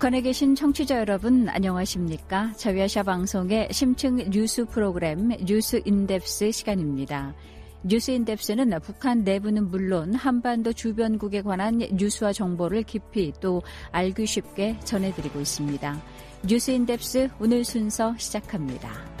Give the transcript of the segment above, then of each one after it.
북한에 계신 청취자 여러분 안녕하십니까? 자유아시아 방송의 심층 뉴스 프로그램 뉴스 In-Depth 시간입니다. 뉴스 In-Depth는 북한 내부는 물론 한반도 주변국에 관한 뉴스와 정보를 깊이 또 알기 쉽게 전해드리고 있습니다. 뉴스 In-Depth 오늘 순서 시작합니다.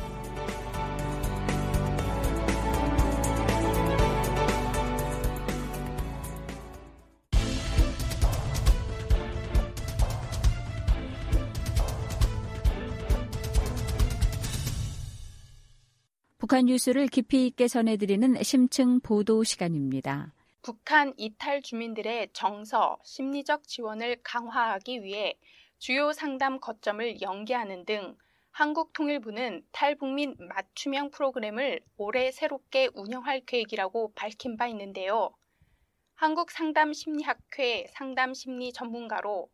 북한 뉴스를 깊이 있게 전해드리는 심층 보도 시간입니다. 북한 이탈 주민들의 정서, 심리적 지원을 강화하기 위해 주요 상담 거점을 연계하는 등 한국통일부는 탈북민 맞춤형 프로그램을 올해 새롭게 운영할 계획이라고 밝힌 바 있는데요. 한국상담심리학회 상담심리 전문가로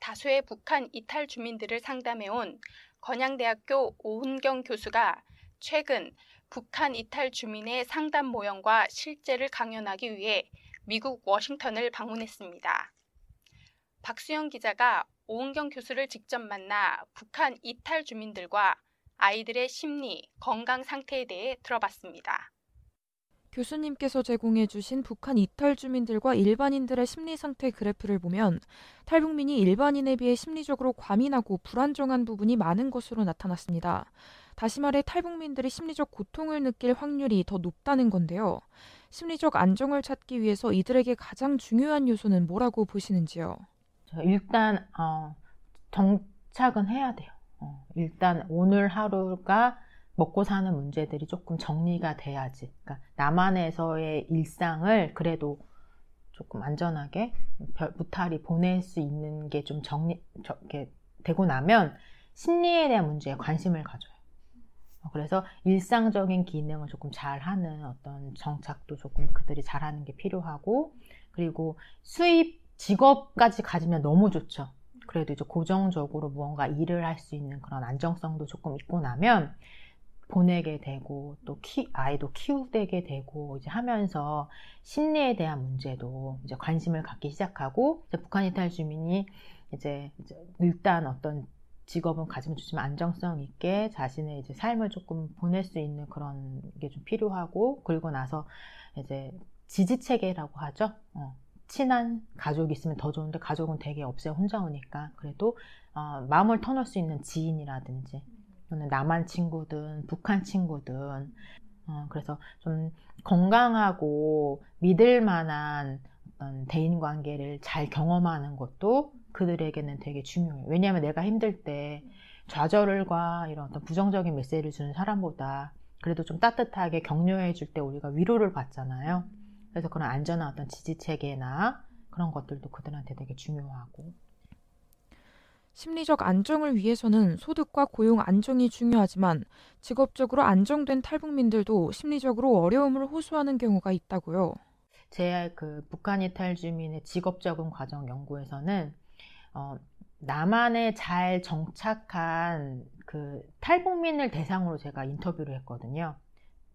다수의 북한 이탈 주민들을 상담해온 건양대학교 오은경 교수가 최근 북한 이탈 주민의 상담 모형과 실제를 강연하기 위해 미국 워싱턴을 방문했습니다. 박수영 기자가 오은경 교수를 직접 만나 북한 이탈 주민들과 아이들의 심리, 건강 상태에 대해 들어봤습니다. 교수님께서 제공해 주신 북한 이탈 주민들과 일반인들의 심리 상태 그래프를 보면 탈북민이 일반인에 비해 심리적으로 과민하고 불안정한 부분이 많은 것으로 나타났습니다. 다시 말해 탈북민들이 심리적 고통을 느낄 확률이 더 높다는 건데요. 심리적 안정을 찾기 위해서 이들에게 가장 중요한 요소는 뭐라고 보시는지요? 일단 어, 정착은 해야 돼요. 어, 일단 오늘 하루가 먹고 사는 문제들이 조금 정리가 돼야지. 그러니까 남한에서의 일상을 그래도 조금 안전하게 별, 무탈히 보낼 수 있는 게 좀 정리 저, 게 되고 나면 심리에 대한 문제에 관심을 가져요. 그래서 일상적인 기능을 조금 잘하는 어떤 정착도 조금 그들이 잘하는 게 필요하고 그리고 수입 직업까지 가지면 너무 좋죠. 그래도 이제 고정적으로 무언가 일을 할 수 있는 그런 안정성도 조금 있고 나면 보내게 되고 또 키, 아이도 키우게 되고 이제 하면서 심리에 대한 문제도 이제 관심을 갖기 시작하고 북한 이탈 주민이 이제, 이제 일단 어떤 직업은 가지면 좋지만 안정성 있게 자신의 이제 삶을 조금 보낼 수 있는 그런 게 좀 필요하고 그리고 나서 이제 지지 체계라고 하죠. 어, 친한 가족이 있으면 더 좋은데 가족은 되게 없어요. 혼자 오니까 그래도 어, 마음을 터놓을 수 있는 지인이라든지 또는 남한 친구든 북한 친구든 어, 그래서 좀 건강하고 믿을 만한 대인 관계를 잘 경험하는 것도 그들에게는 되게 중요해요. 왜냐하면 내가 힘들 때 좌절과 이런 어떤 부정적인 메시지를 주는 사람보다 그래도 좀 따뜻하게 격려해 줄 때 우리가 위로를 받잖아요. 그래서 그런 안전한 어떤 지지 체계나 그런 것들도 그들한테 되게 중요하고. 심리적 안정을 위해서는 소득과 고용 안정이 중요하지만 직업적으로 안정된 탈북민들도 심리적으로 어려움을 호소하는 경우가 있다고요. 제 그 북한 이탈 주민의 직업 적응 과정 연구에서는 어, 남한에 잘 정착한 그 탈북민을 대상으로 제가 인터뷰를 했거든요.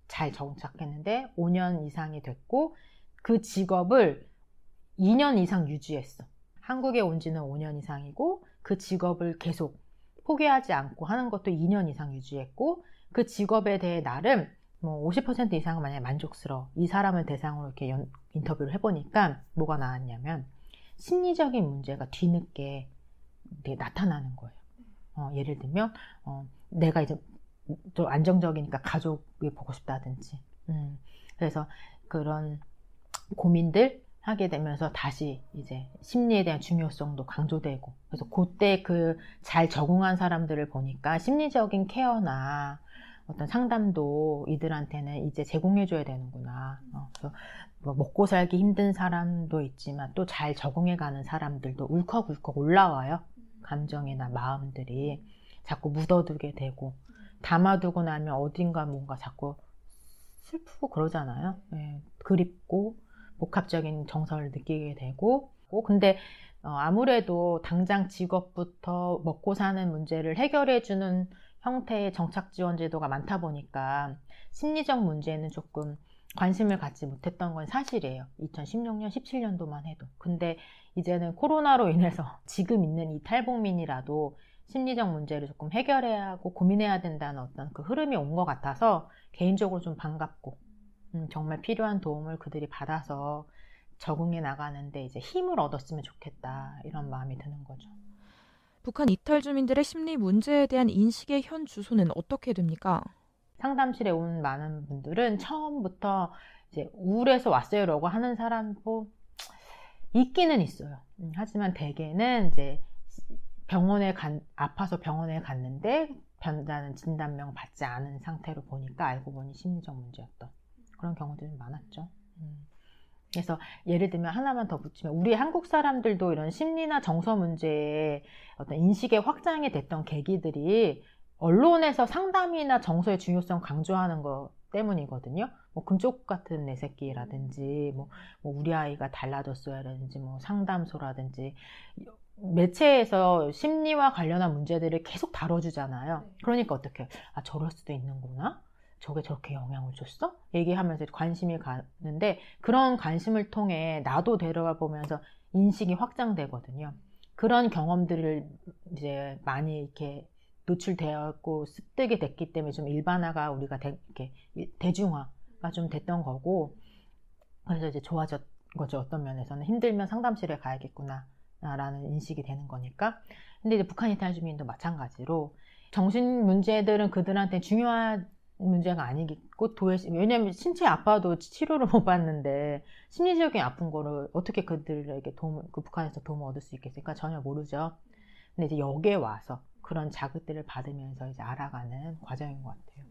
잘 정착했는데 5년 이상이 됐고 그 직업을 2년 이상 유지했어. 한국에 온 지는 5년 이상이고 그 직업을 계속 포기하지 않고 하는 것도 2년 이상 유지했고 그 직업에 대해 나름 뭐 50% 이상은 만약에 만족스러워. 이 사람을 대상으로 이렇게 연, 인터뷰를 해보니까 뭐가 나왔냐면 심리적인 문제가 뒤늦게 나타나는 거예요. 어, 예를 들면 어, 내가 이제 좀 안정적이니까 가족을 보고 싶다든지 음, 그래서 그런 고민들 하게 되면서 다시 이제 심리에 대한 중요성도 강조되고 그래서 그때 그 잘 적응한 사람들을 보니까 심리적인 케어나 어떤 상담도 이들한테는 이제 제공해줘야 되는구나. 어, 뭐 먹고 살기 힘든 사람도 있지만 또 잘 적응해가는 사람들도 울컥울컥 올라와요. 감정이나 마음들이 자꾸 묻어두게 되고 담아두고 나면 어딘가 뭔가 자꾸 슬프고 그러잖아요. 예, 그립고 복합적인 정서를 느끼게 되고 근데 어, 아무래도 당장 직업부터 먹고 사는 문제를 해결해 주는 형태의 정착 지원 제도가 많다 보니까 심리적 문제는 조금 관심을 갖지 못했던 건 사실이에요. 2016년, 17년도만 해도. 근데 이제는 코로나로 인해서 지금 있는 이 탈북민이라도 심리적 문제를 조금 해결해야 하고 고민해야 된다는 어떤 그 흐름이 온 것 같아서 개인적으로 좀 반갑고 음, 정말 필요한 도움을 그들이 받아서 적응해 나가는데 이제 힘을 얻었으면 좋겠다 이런 마음이 드는 거죠. 북한 이탈 주민들의 심리 문제에 대한 인식의 현 주소는 어떻게 됩니까? 상담실에 온 많은 분들은 처음부터 이제 우울해서 왔어요라고 하는 사람도 있기는 있어요. 음, 하지만 대개는 이제 병원에 간, 아파서 병원에 갔는데 변다는 진단명 받지 않은 상태로 보니까 알고 보니 심리적 문제였던 그런 경우들이 많았죠. 음. 그래서 예를 들면 하나만 더 붙이면 우리 한국 사람들도 이런 심리나 정서 문제에 어떤 인식의 확장이 됐던 계기들이 언론에서 상담이나 정서의 중요성 강조하는 것 때문이거든요. 뭐 금쪽 같은 내 새끼라든지 뭐, 뭐 우리 아이가 달라졌어야라든지 뭐 상담소라든지 매체에서 심리와 관련한 문제들을 계속 다뤄주잖아요. 네. 그러니까 어떻게 아 저럴 수도 있는구나. 저게 저렇게 영향을 줬어? 얘기하면서 관심이 가는데 그런 관심을 통해 나도 데려가 보면서 인식이 확장되거든요. 그런 경험들을 이제 많이 이렇게 노출되었고 습득이 됐기 때문에 좀 일반화가 우리가 대, 이렇게 대중화가 좀 됐던 거고 그래서 이제 좋아졌 거죠. 어떤 면에서는 힘들면 상담실에 가야겠구나. 라는 인식이 되는 거니까. 근데 이제 북한 이탈 주민도 마찬가지로 정신 문제들은 그들한테 중요한 문제가 아니겠고 도외 왜냐하면 신체 아파도 치료를 못 받는데 심리적인 아픈 거를 어떻게 그들에게 도움 그 북한에서 도움을 얻을 수 있겠습니까 전혀 모르죠. 근데 이제 여기에 와서 그런 자극들을 받으면서 이제 알아가는 과정인 것 같아요.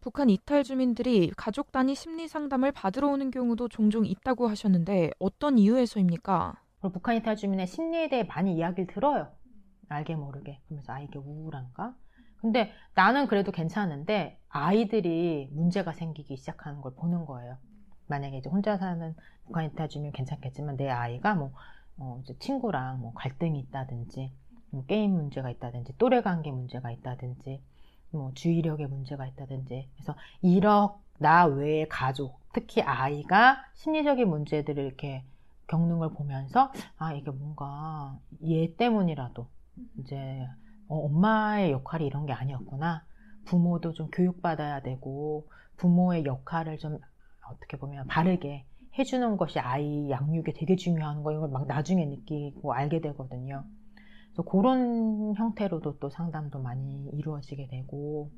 북한 이탈 주민들이 가족 단위 심리 상담을 받으러 오는 경우도 종종 있다고 하셨는데 어떤 이유에서입니까? 북한 이탈 주민의 심리에 대해 많이 이야기를 들어요. 알게 모르게. 그러면서 아 이게 우울한가? 근데 나는 그래도 괜찮은데 아이들이 문제가 생기기 시작하는 걸 보는 거예요. 만약에 이제 혼자 사는 북한 이탈 주민 괜찮겠지만 내 아이가 뭐 어, 이제 친구랑 뭐 갈등이 있다든지 뭐 게임 문제가 있다든지 또래 관계 문제가 있다든지 뭐 주의력의 문제가 있다든지 그래서 이렇 나 외의 가족 특히 아이가 심리적인 문제들을 이렇게 겪는 걸 보면서 아 이게 뭔가 얘 때문이라도 이제 어, 엄마의 역할이 이런 게 아니었구나 부모도 좀 교육받아야 되고 부모의 역할을 좀 어떻게 보면 바르게 해주는 것이 아이 양육에 되게 중요한 거 이걸 막 나중에 느끼고 알게 되거든요. 그래서 그런 형태로도 또 상담도 많이 이루어지게 되고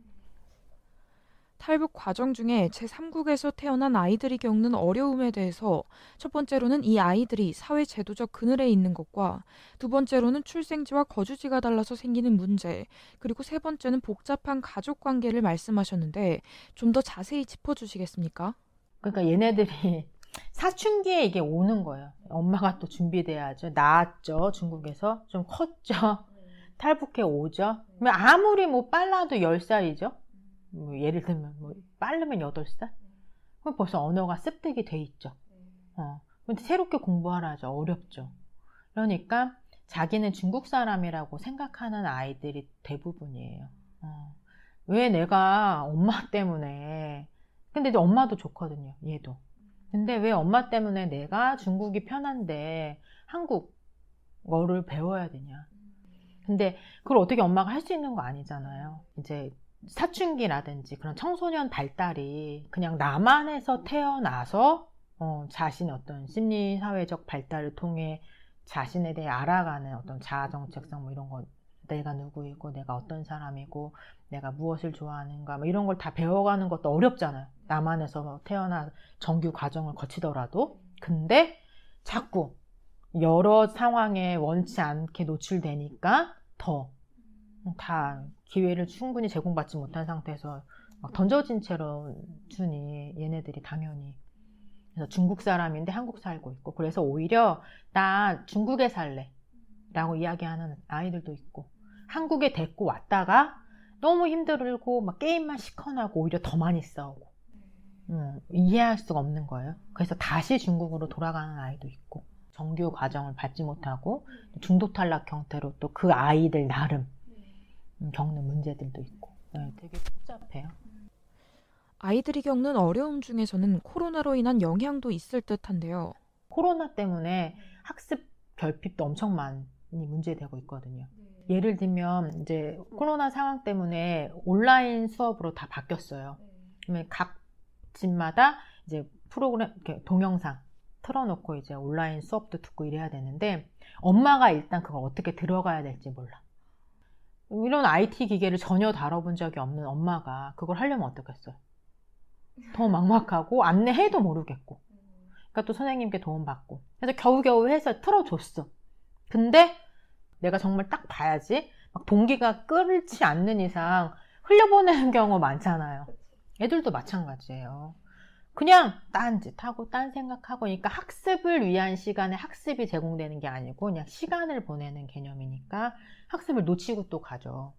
탈북 과정 중에 제3국에서 태어난 아이들이 겪는 어려움에 대해서 첫 번째로는 이 아이들이 사회 제도적 그늘에 있는 것과 두 번째로는 출생지와 거주지가 달라서 생기는 문제, 그리고 세 번째는 복잡한 가족 관계를 말씀하셨는데 좀 더 자세히 짚어주시겠습니까? 그러니까 얘네들이 사춘기에 이게 오는 거예요. 엄마가 또 준비돼야죠. 나았죠. 중국에서. 좀 컸죠. 탈북해 오죠. 아무리 뭐 빨라도 10살이죠. 뭐 예를 들면 뭐 빠르면 8살? 그럼 벌써 언어가 습득이 돼 있죠. 어. 근데 새롭게 공부하라 하죠. 어렵죠. 그러니까 자기는 중국 사람이라고 생각하는 아이들이 대부분이에요. 어. 왜 내가 엄마 때문에 근데 이제 엄마도 좋거든요. 얘도. 근데 왜 엄마 때문에 내가 중국이 편한데 한국어를 배워야 되냐. 근데 그걸 어떻게 엄마가 할 수 있는 거 아니잖아요. 이제 사춘기라든지 그런 청소년 발달이 그냥 나만에서 태어나서 어, 자신 어떤 심리 사회적 발달을 통해 자신에 대해 알아가는 어떤 자아 정체성 뭐 이런 거 내가 누구이고 내가 어떤 사람이고 내가 무엇을 좋아하는가 뭐 이런 걸 다 배워가는 것도 어렵잖아요. 남한에서 태어나 정규 과정을 거치더라도 근데 자꾸 여러 상황에 원치 않게 노출되니까 더 다 기회를 충분히 제공받지 못한 상태에서 막 던져진 채로 주니 얘네들이 당연히. 그래서 중국 사람인데 한국 살고 있고. 그래서 오히려 나 중국에 살래 라고 이야기하는 아이들도 있고. 한국에 데리고 왔다가 너무 힘들고 막 게임만 시커나고 오히려 더 많이 싸우고. 음, 이해할 수가 없는 거예요. 그래서 다시 중국으로 돌아가는 아이도 있고. 정규 과정을 받지 못하고 중도 탈락 형태로 또 그 아이들 나름 겪는 문제들도 있고 네, 되게 복잡해요. 아이들이 겪는 어려움 중에서는 코로나로 인한 영향도 있을 듯한데요. 코로나 때문에 학습 결핍도 엄청 많이 문제되고 있거든요. 예를 들면 이제 코로나 상황 때문에 온라인 수업으로 다 바뀌었어요. 그러면 각 집마다 이제 프로그램 동영상 틀어놓고 이제 온라인 수업도 듣고 이래야 되는데 엄마가 일단 그걸 어떻게 들어가야 될지 몰라. 이런 IT 기계를 전혀 다뤄본 적이 없는 엄마가 그걸 하려면 어떻겠어요? 더 막막하고 안내해도 모르겠고. 그러니까 또 선생님께 도움받고. 그래서 겨우겨우 해서 틀어줬어. 근데 내가 정말 딱 봐야지. 막 동기가 끓지 않는 이상 흘려보내는 경우 많잖아요. 애들도 마찬가지예요. 그냥 딴짓 하고 딴 생각하고 그러니까 학습을 위한 시간에 학습이 제공되는 게 아니고 그냥 시간을 보내는 개념이니까 학습을 놓치고 또 가죠.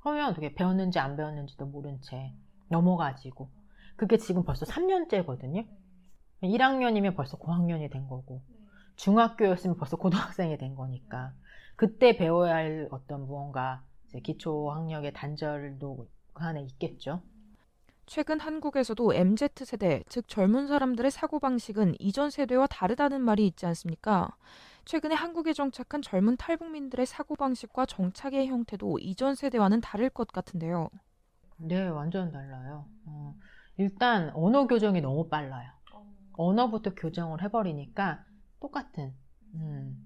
그러면 어떻게 배웠는지 안 배웠는지도 모른 채 넘어가지고 그게 지금 벌써 3년째거든요. 1학년이면 벌써 고학년이 된 거고 중학교였으면 벌써 고등학생이 된 거니까 그때 배워야 할 어떤 무언가 기초 학력의 단절도 그 안에 있겠죠. 최근 한국에서도 MZ세대, 즉 젊은 사람들의 사고방식은 이전 세대와 다르다는 말이 있지 않습니까? 최근에 한국에 정착한 젊은 탈북민들의 사고방식과 정착의 형태도 이전 세대와는 다를 것 같은데요. 네, 완전 달라요. 어, 일단 언어 교정이 너무 빨라요. 언어부터 교정을 해버리니까 똑같은 음,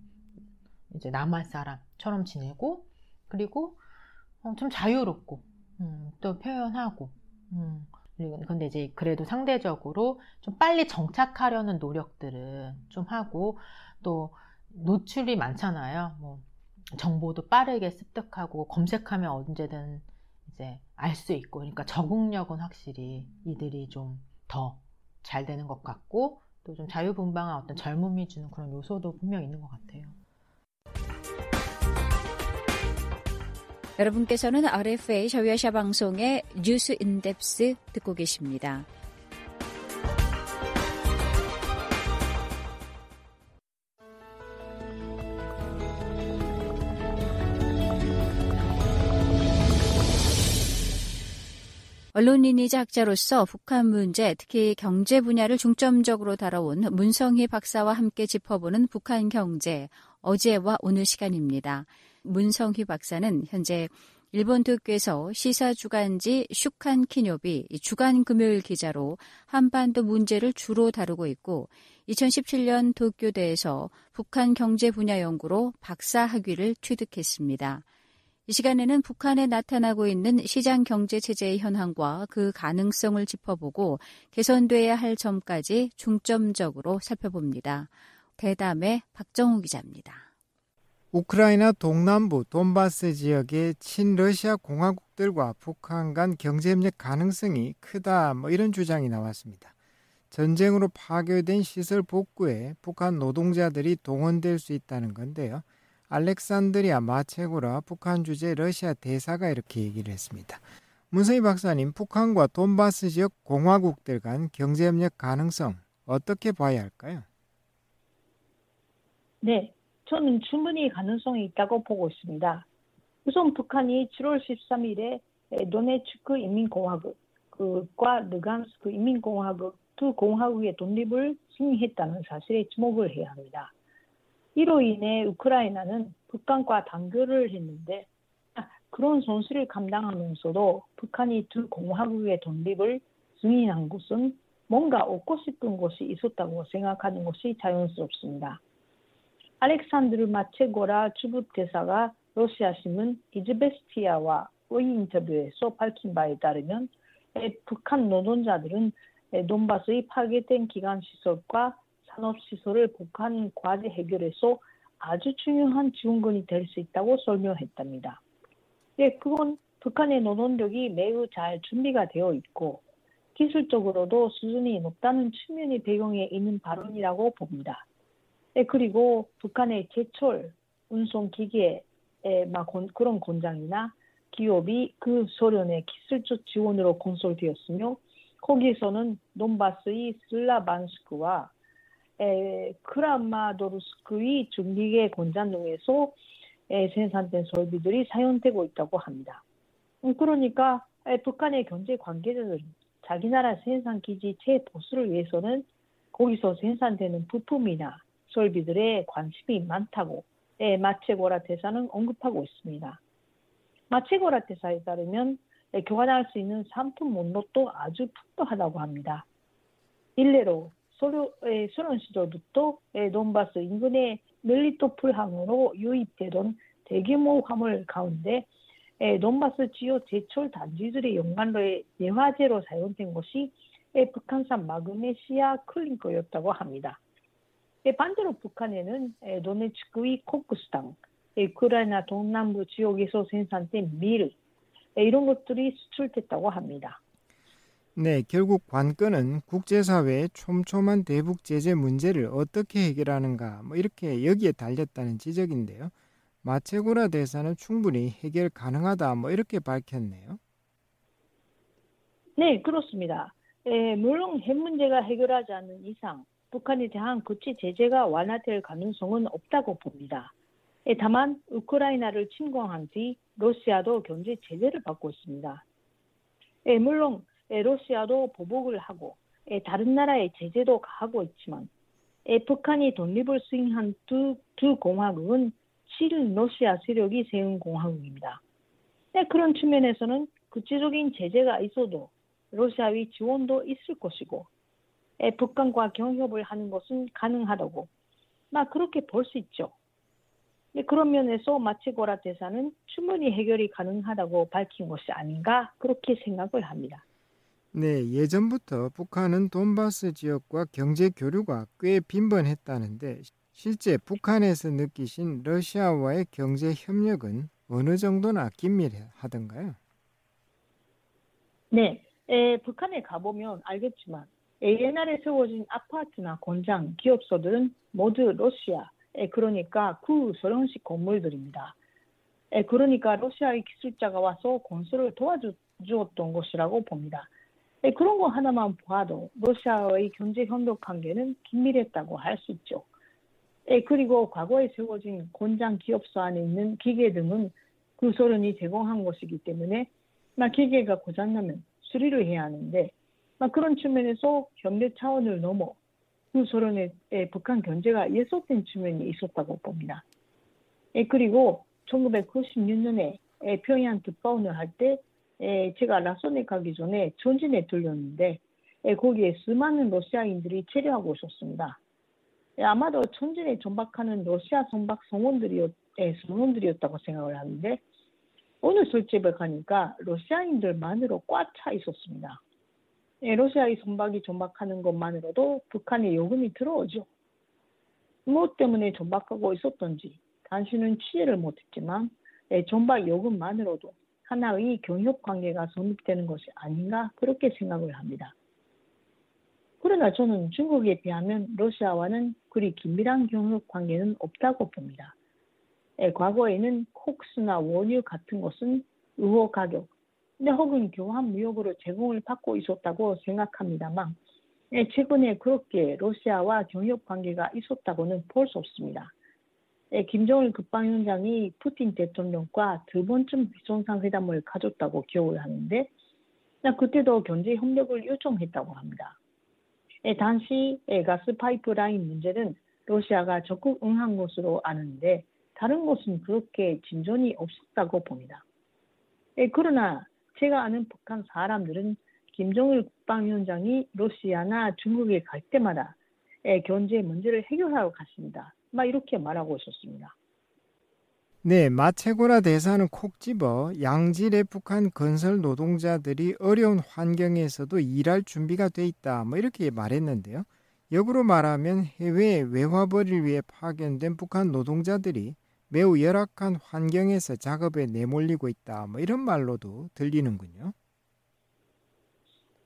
이제 남한 사람처럼 지내고 그리고 어, 좀 자유롭고 음, 또 표현하고 음, 근데 이제 그래도 상대적으로 좀 빨리 정착하려는 노력들은 좀 하고 또 노출이 많잖아요. 뭐 정보도 빠르게 습득하고 검색하면 언제든 이제 알 수 있고 그러니까 적응력은 확실히 이들이 좀 더 잘 되는 것 같고 또 좀 자유분방한 어떤 젊음이 주는 그런 요소도 분명 있는 것 같아요. 여러분께서는 RFA 저위아샤 방송의 뉴스 인덱스 듣고 계십니다. 언론인이자 학자로서 북한 문제, 특히 경제 분야를 중점적으로 다뤄온 문성희 박사와 함께 짚어보는 북한 경제, 어제와 오늘 시간입니다. 문성희 박사는 현재 일본 도쿄에서 시사 주간지 슈칸 키뇨비 주간 금요일 기자로 한반도 문제를 주로 다루고 있고 2017년 도쿄대에서 북한 경제 분야 연구로 박사 학위를 취득했습니다. 이 시간에는 북한에 나타나고 있는 시장 경제 체제의 현황과 그 가능성을 짚어보고 개선돼야 할 점까지 중점적으로 살펴봅니다. 대담의 박정우 기자입니다. 우크라이나 동남부 돈바스 지역의 친러시아 공화국들과 북한 간 경제협력 가능성이 크다 뭐 이런 주장이 나왔습니다. 전쟁으로 파괴된 시설 복구에 북한 노동자들이 동원될 수 있다는 건데요. 알렉산드리아 마체고라 북한 주재 러시아 대사가 이렇게 얘기를 했습니다. 문서희 박사님, 북한과 돈바스 지역 공화국들 간 경제협력 가능성 어떻게 봐야 할까요? 네, 저는 충분히 가능성이 있다고 보고 있습니다. 우선 북한이 7월 13일에 도네츠크 인민공화국과 르간스크 인민공화국 두 공화국의 독립을 승인했다는 사실에 주목을 해야 합니다. 이로 인해 우크라이나는 북한과 단결을 했는데 그런 손실을 감당하면서도 북한이 두 공화국의 독립을 승인한 것은 뭔가 얻고 싶은 것이 있었다고 생각하는 것이 자연스럽습니다. 알렉산드르 마체고라 주부 대사가 러시아 신문 이즈베스티아와 의 인터뷰에서 밝힌 바에 따르면 북한 노동자들은 돈바스의 파괴된 기관 시설과 산업 시설을 북한 과제 해결에서 아주 중요한 지원군이 될 수 있다고 설명했답니다. 예, 그건 북한의 노동력이 매우 잘 준비가 되어 있고 기술적으로도 수준이 높다는 측면이 배경에 있는 발언이라고 봅니다. 네, 그리고 북한의 제철 운송 기계 막 그런 공장이나 기업이 그 소련의 기술적 지원으로 건설되었으며 거기에서는 돈바스의 슬라반스크와 크라마도르스크의 중기계 공장 등에서 생산된 설비들이 사용되고 있다고 합니다. 음, 그러니까 북한의 경제 관계자들은 자기 나라 생산 기지 재보수를 위해서는 거기서 생산되는 부품이나 설비들에 관심이 많다고 예, 마체고라 대사는 언급하고 있습니다. 마체고라 대사에 따르면 예, 교환할 수 있는 상품 목록도 아주 풍부하다고 합니다. 일례로 소련, 예, 시절부터 예, 돈바스 인근의 멜리토풀 항으로 유입되던 대규모 화물 가운데 돈바스 지역 제철 단지들의 연관로의 내화제로 사용된 것이 북한산 마그네시아 클링커였다고 합니다. 반대로 북한에는 도네츠크의 코크스당, 우크라이나 동남부 지역에서 생산된 밀 이런 것들이 수출됐다고 합니다. 네, 결국 관건은 국제사회의 촘촘한 대북 제재 문제를 어떻게 해결하는가 뭐 이렇게 여기에 달렸다는 지적인데요. 마체고라 대사는 충분히 해결 가능하다 뭐 이렇게 밝혔네요. 네, 그렇습니다. 에, 물론 핵 문제가 해결하지 않는 이상 북한에 대한 구체 제재가 완화될 가능성은 없다고 봅니다. 에, 다만 우크라이나를 침공한 뒤 러시아도 경제 제재를 받고 있습니다. 에, 물론 에, 러시아도 보복을 하고 에, 다른 나라의 제재도 가하고 있지만 에, 북한이 독립을 수행한 두, 두 공화국은 친러시아 세력이 세운 공화국입니다. 네, 그런 측면에서는 구체적인 제재가 있어도 러시아의 지원도 있을 것이고 북한과 경협을 하는 것은 가능하다고 막 그렇게 볼 수 있죠. 네, 그런 면에서 마치고라 대사는 충분히 해결이 가능하다고 밝힌 것이 아닌가 그렇게 생각을 합니다. 네, 예전부터 북한은 돈바스 지역과 경제 교류가 꽤 빈번했다는데 실제 북한에서 느끼신 러시아와의 경제 협력은 어느 정도나 긴밀하던가요? 네, 에, 북한에 가보면 알겠지만 에, 옛날에 세워진 아파트나 공장, 기업소들은 모두 러시아, 에, 그러니까 구소련식 건물들입니다. 에, 그러니까 러시아의 기술자가 와서 건설을 도와주었던 것이라고 봅니다. 에, 그런 거 하나만 봐도 러시아의 경제 협력 관계는 긴밀했다고 할 수 있죠. 예, 그리고 과거에 세워진 공장 기업소 안에 있는 기계 등은 그 소련이 제공한 것이기 때문에 막 기계가 고장나면 수리를 해야 하는데 막 그런 측면에서 협력 차원을 넘어 그 소련의 예, 북한 견제가 예속된 측면이 있었다고 봅니다. 예, 그리고 1996년에 예, 평양 특파원을 할때 예, 제가 라손에 가기 전에 전진에 들렸는데 예, 거기에 수많은 러시아인들이 체류하고 있었습니다. 예, 아마도 천진에 전박하는 러시아 선박 성원들이었, 예, 성원들이었다고 생각을 하는데 오늘 술집에 가니까 러시아인들만으로 꽉 차 있었습니다. 예, 러시아의 선박이 전박하는 것만으로도 북한의 요금이 들어오죠. 무엇 때문에 전박하고 있었던지 당신은 취재를 못했지만 예, 전박 요금만으로도 하나의 경협 관계가 성립되는 것이 아닌가 그렇게 생각을 합니다. 그러나 저는 중국에 비하면 러시아와는 그리 긴밀한 경협 관계는 없다고 봅니다. 예, 과거에는 콕스나 원유 같은 것은 의호 가격, 혹은 교환 무역으로 제공을 받고 있었다고 생각합니다만 예, 최근에 그렇게 러시아와 경협 관계가 있었다고는 볼 수 없습니다. 예, 김정일 국방위원장이 푸틴 대통령과 두 번쯤 정상회담을 가졌다고 기억을 하는데 그때도 경제 협력을 요청했다고 합니다. 예, 당시 예, 가스 파이프라인 문제는 러시아가 적극 응한 것으로 아는데 다른 곳은 그렇게 진전이 없었다고 봅니다. 예, 그러나 제가 아는 북한 사람들은 김정일 국방위원장이 러시아나 중국에 갈 때마다 경제 문제를 해결하러 갔습니다. 막 이렇게 말하고 있었습니다. 네, 마체고라 대사는 콕 집어 양질의 북한 건설 노동자들이 어려운 환경에서도 일할 준비가 돼 있다. 뭐 이렇게 말했는데요. 역으로 말하면 해외 외화벌이를 위해 파견된 북한 노동자들이 매우 열악한 환경에서 작업에 내몰리고 있다. 뭐 이런 말로도 들리는군요.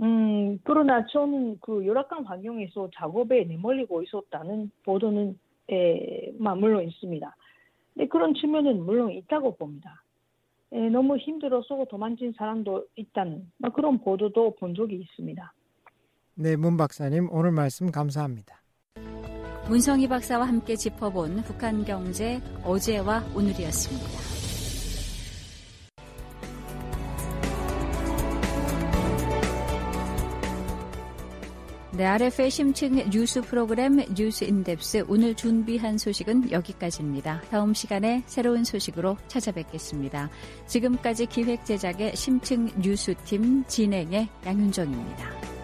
음, 그러나 저는 그 열악한 환경에서 작업에 내몰리고 있었다는 보도는 에, 물론 있습니다. 네, 그런 측면은 물론 있다고 봅니다. 예, 너무 힘들어서 도망친 사람도 있다는 그런 보도도 본 적이 있습니다. 네, 문 박사님 오늘 말씀 감사합니다. 문성희 박사와 함께 짚어본 북한 경제 어제와 오늘이었습니다. 네, RF의 심층 뉴스 프로그램 뉴스 인덱스 오늘 준비한 소식은 여기까지입니다. 다음 시간에 새로운 소식으로 찾아뵙겠습니다. 지금까지 기획 제작의 심층 뉴스팀 진행의 양윤정입니다.